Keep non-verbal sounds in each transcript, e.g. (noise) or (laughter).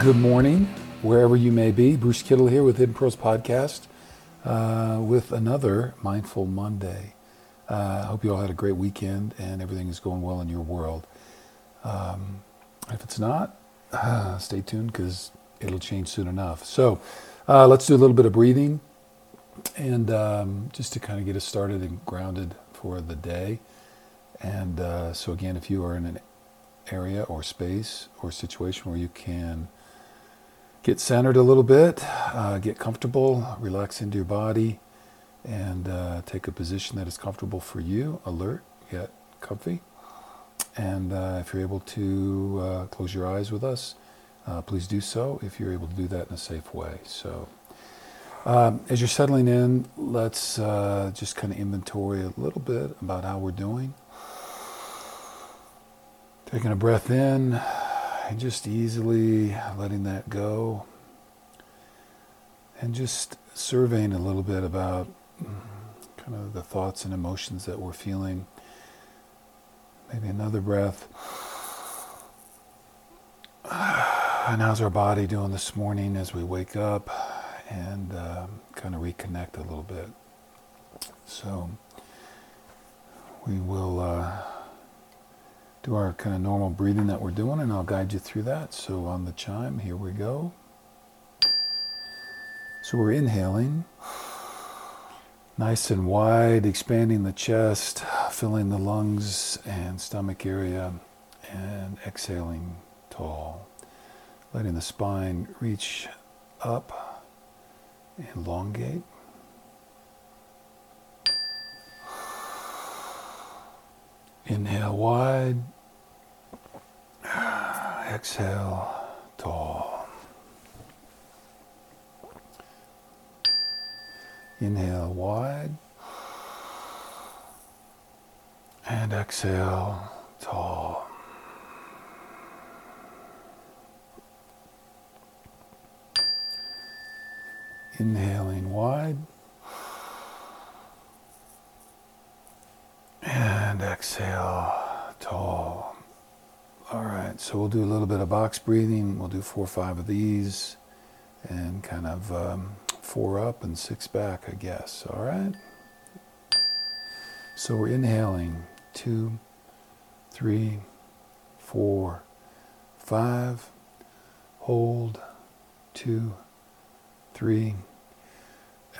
morning, wherever you may be. Bruce Kittle here with Hidden Podcast uh, with another Mindful Monday. Uh, I uh, hope you all had a great weekend and everything is going well in your world. Um, if it's not, uh, stay tuned because it'll change soon enough. So uh, let's do a little bit of breathing and um, just to kind of get us started and grounded for the day. And uh, so, again, if you are in an area or space or situation where you can get centered a little bit, uh, get comfortable, relax into your body, and uh, take a position that is comfortable for you, alert, yet comfy. And uh, if you're able to uh, close your eyes with us, uh, please do so if you're able to do that in a safe way. So, um, as you're settling in, let's uh, just kind of inventory a little bit about how we're doing. Taking a breath in and just easily letting that go. And just surveying a little bit about kind of the thoughts and emotions that we're feeling. Maybe another breath. (sighs) And how's our body doing this morning as we wake up and um, kind of reconnect a little bit? So we will. Uh, do our kind of normal breathing that we're doing, and I'll guide you through that. So on the chime, here we go. So we're inhaling, nice and wide, expanding the chest, filling the lungs and stomach area, and exhaling tall, letting the spine reach up, elongate. Inhale wide. (sighs) Exhale tall. Inhale wide. And exhale tall. Inhaling wide. And exhale, tall. All right, so we'll do a little bit of box breathing. We'll do four or five of these and kind of um, four up and six back, I guess. All right? So we're inhaling two, three, four, five. Hold, two, three.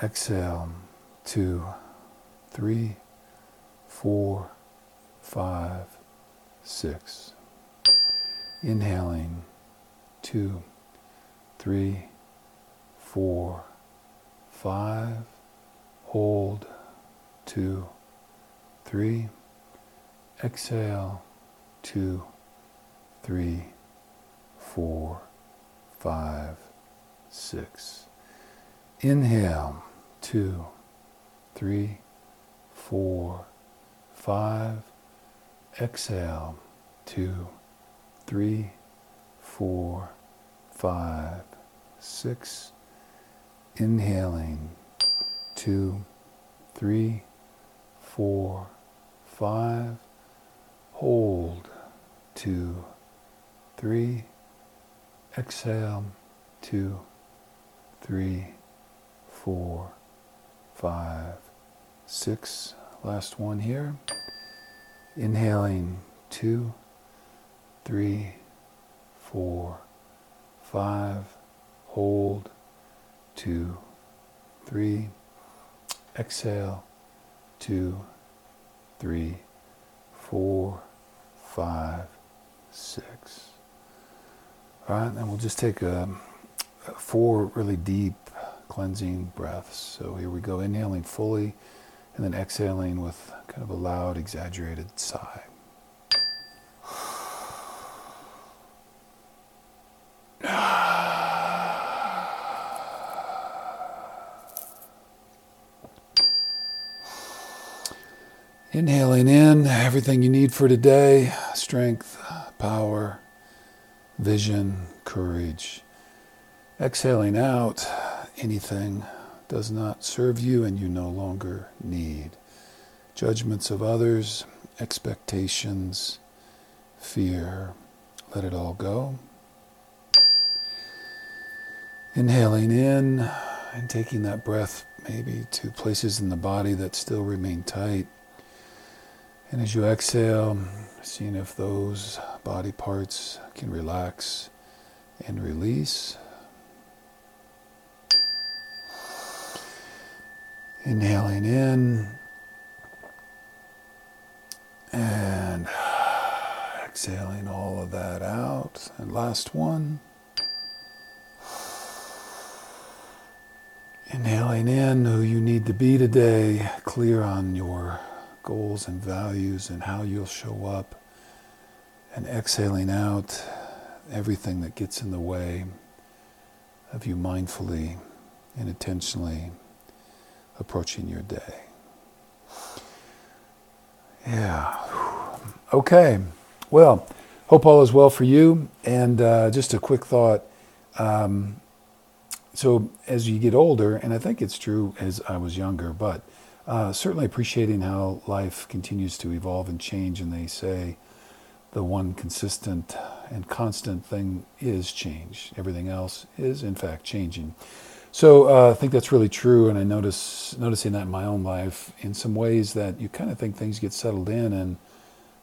Exhale, two, three four, five, six. Inhaling, two, three, four, five. Hold, two, three. Exhale, two, three, four, five, six. Inhale, two, three, four, five. Exhale, two, three, four, five, six. Inhaling, two, three, four, five. Hold, two, three. Exhale, two, three, four, five, six. Last one here. Inhaling two, three, four, five. Hold two, three. Exhale two, three, four, five, six. All right, and we'll just take a, a four really deep cleansing breaths. So here we go, inhaling fully and then exhaling with kind of a loud, exaggerated sigh. Inhaling in everything you need for today strength, power, vision, courage. Exhaling out anything does not serve you and you no longer need. Judgments of others, expectations, fear, let it all go. Inhaling in and taking that breath maybe to places in the body that still remain tight. And as you exhale, seeing if those body parts can relax and release. Inhaling in and exhaling all of that out. And last one. Inhaling in who you need to be today, clear on your goals and values and how you'll show up. And exhaling out everything that gets in the way of you mindfully and intentionally approaching your day. Yeah. Okay. Well, hope all is well for you. And uh, just a quick thought. Um, so as you get older, and I think it's true as I was younger, but uh, certainly appreciating how life continues to evolve and change. And they say the one consistent and constant thing is change. Everything else is, in fact, changing. So uh, I think that's really true, and I notice noticing that in my own life in some ways that you kind of think things get settled in, and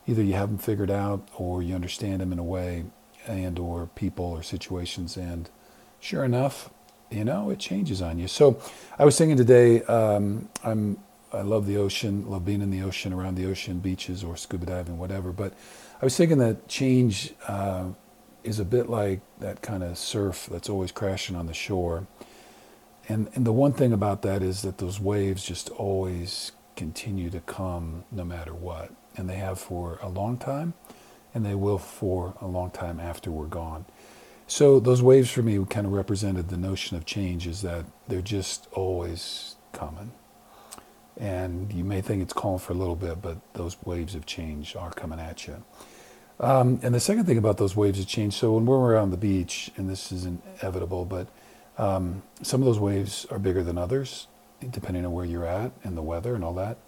either you have them figured out or you understand them in a way, and or people or situations, and sure enough, you know, it changes on you. So I was thinking today, um, I'm, I love the ocean, love being in the ocean, around the ocean, beaches or scuba diving, whatever. But I was thinking that change uh, is a bit like that kind of surf that's always crashing on the shore. And, and the one thing about that is that those waves just always continue to come no matter what. And they have for a long time, and they will for a long time after we're gone. So those waves for me kind of represented the notion of change is that they're just always coming. And you may think it's calm for a little bit, but those waves of change are coming at you. Um, and the second thing about those waves of change, so when we're on the beach, and this is inevitable, but um, some of those waves are bigger than others, depending on where you're at and the weather and all that.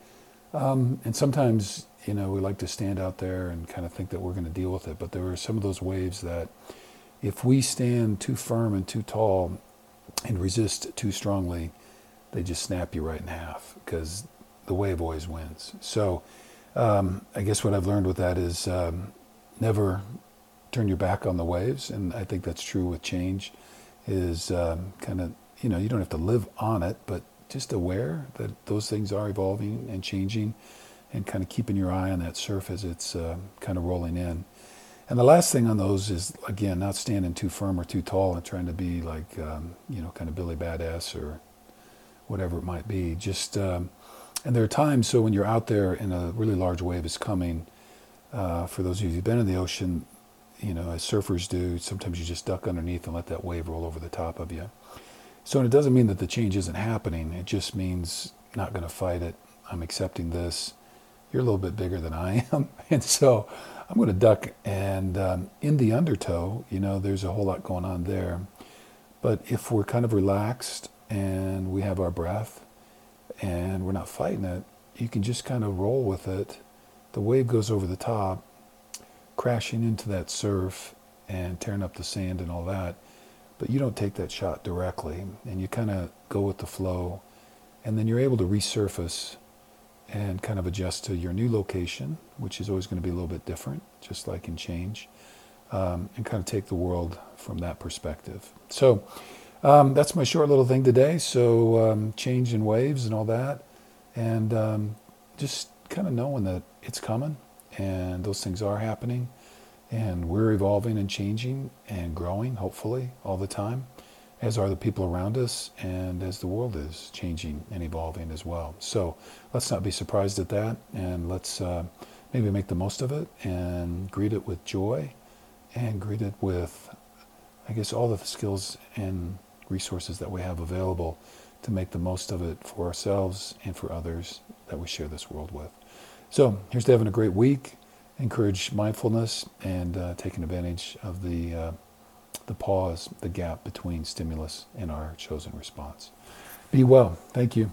Um, and sometimes, you know, we like to stand out there and kind of think that we're going to deal with it, but there are some of those waves that if we stand too firm and too tall and resist too strongly, they just snap you right in half because the wave always wins. So um, I guess what I've learned with that is um, never turn your back on the waves, and I think that's true with change. Is um, kind of you know you don't have to live on it, but just aware that those things are evolving and changing, and kind of keeping your eye on that surf as it's uh, kind of rolling in. And the last thing on those is again not standing too firm or too tall and trying to be like um, you know kind of Billy Badass or whatever it might be. Just um, and there are times so when you're out there and a really large wave is coming. Uh, for those of you who've been in the ocean, you know as surfers do, sometimes you just duck underneath and let that wave roll over the top of you. So it doesn't mean that the change isn't happening. It just means not going to fight it. I'm accepting this. You're a little bit bigger than I am, (laughs) and so I'm going to duck. And um, in the undertow, you know, there's a whole lot going on there. But if we're kind of relaxed and we have our breath and we're not fighting it, you can just kind of roll with it. The wave goes over the top, crashing into that surf and tearing up the sand and all that. But you don't take that shot directly and you kind of go with the flow. And then you're able to resurface and kind of adjust to your new location, which is always going to be a little bit different, just like in change, um, and kind of take the world from that perspective. So um, that's my short little thing today. So um, change in waves and all that, and um, just kind of knowing that it's coming and those things are happening, and we're evolving and changing and growing, hopefully, all the time as are the people around us, and as the world is changing and evolving as well. So let's not be surprised at that, and let's uh, maybe make the most of it and greet it with joy and greet it with, I guess, all the skills and resources that we have available to make the most of it for ourselves and for others that we share this world with. So here's to having a great week. Encourage mindfulness and uh, taking advantage of the uh, the pause, the gap between stimulus and our chosen response. Be well. Thank you.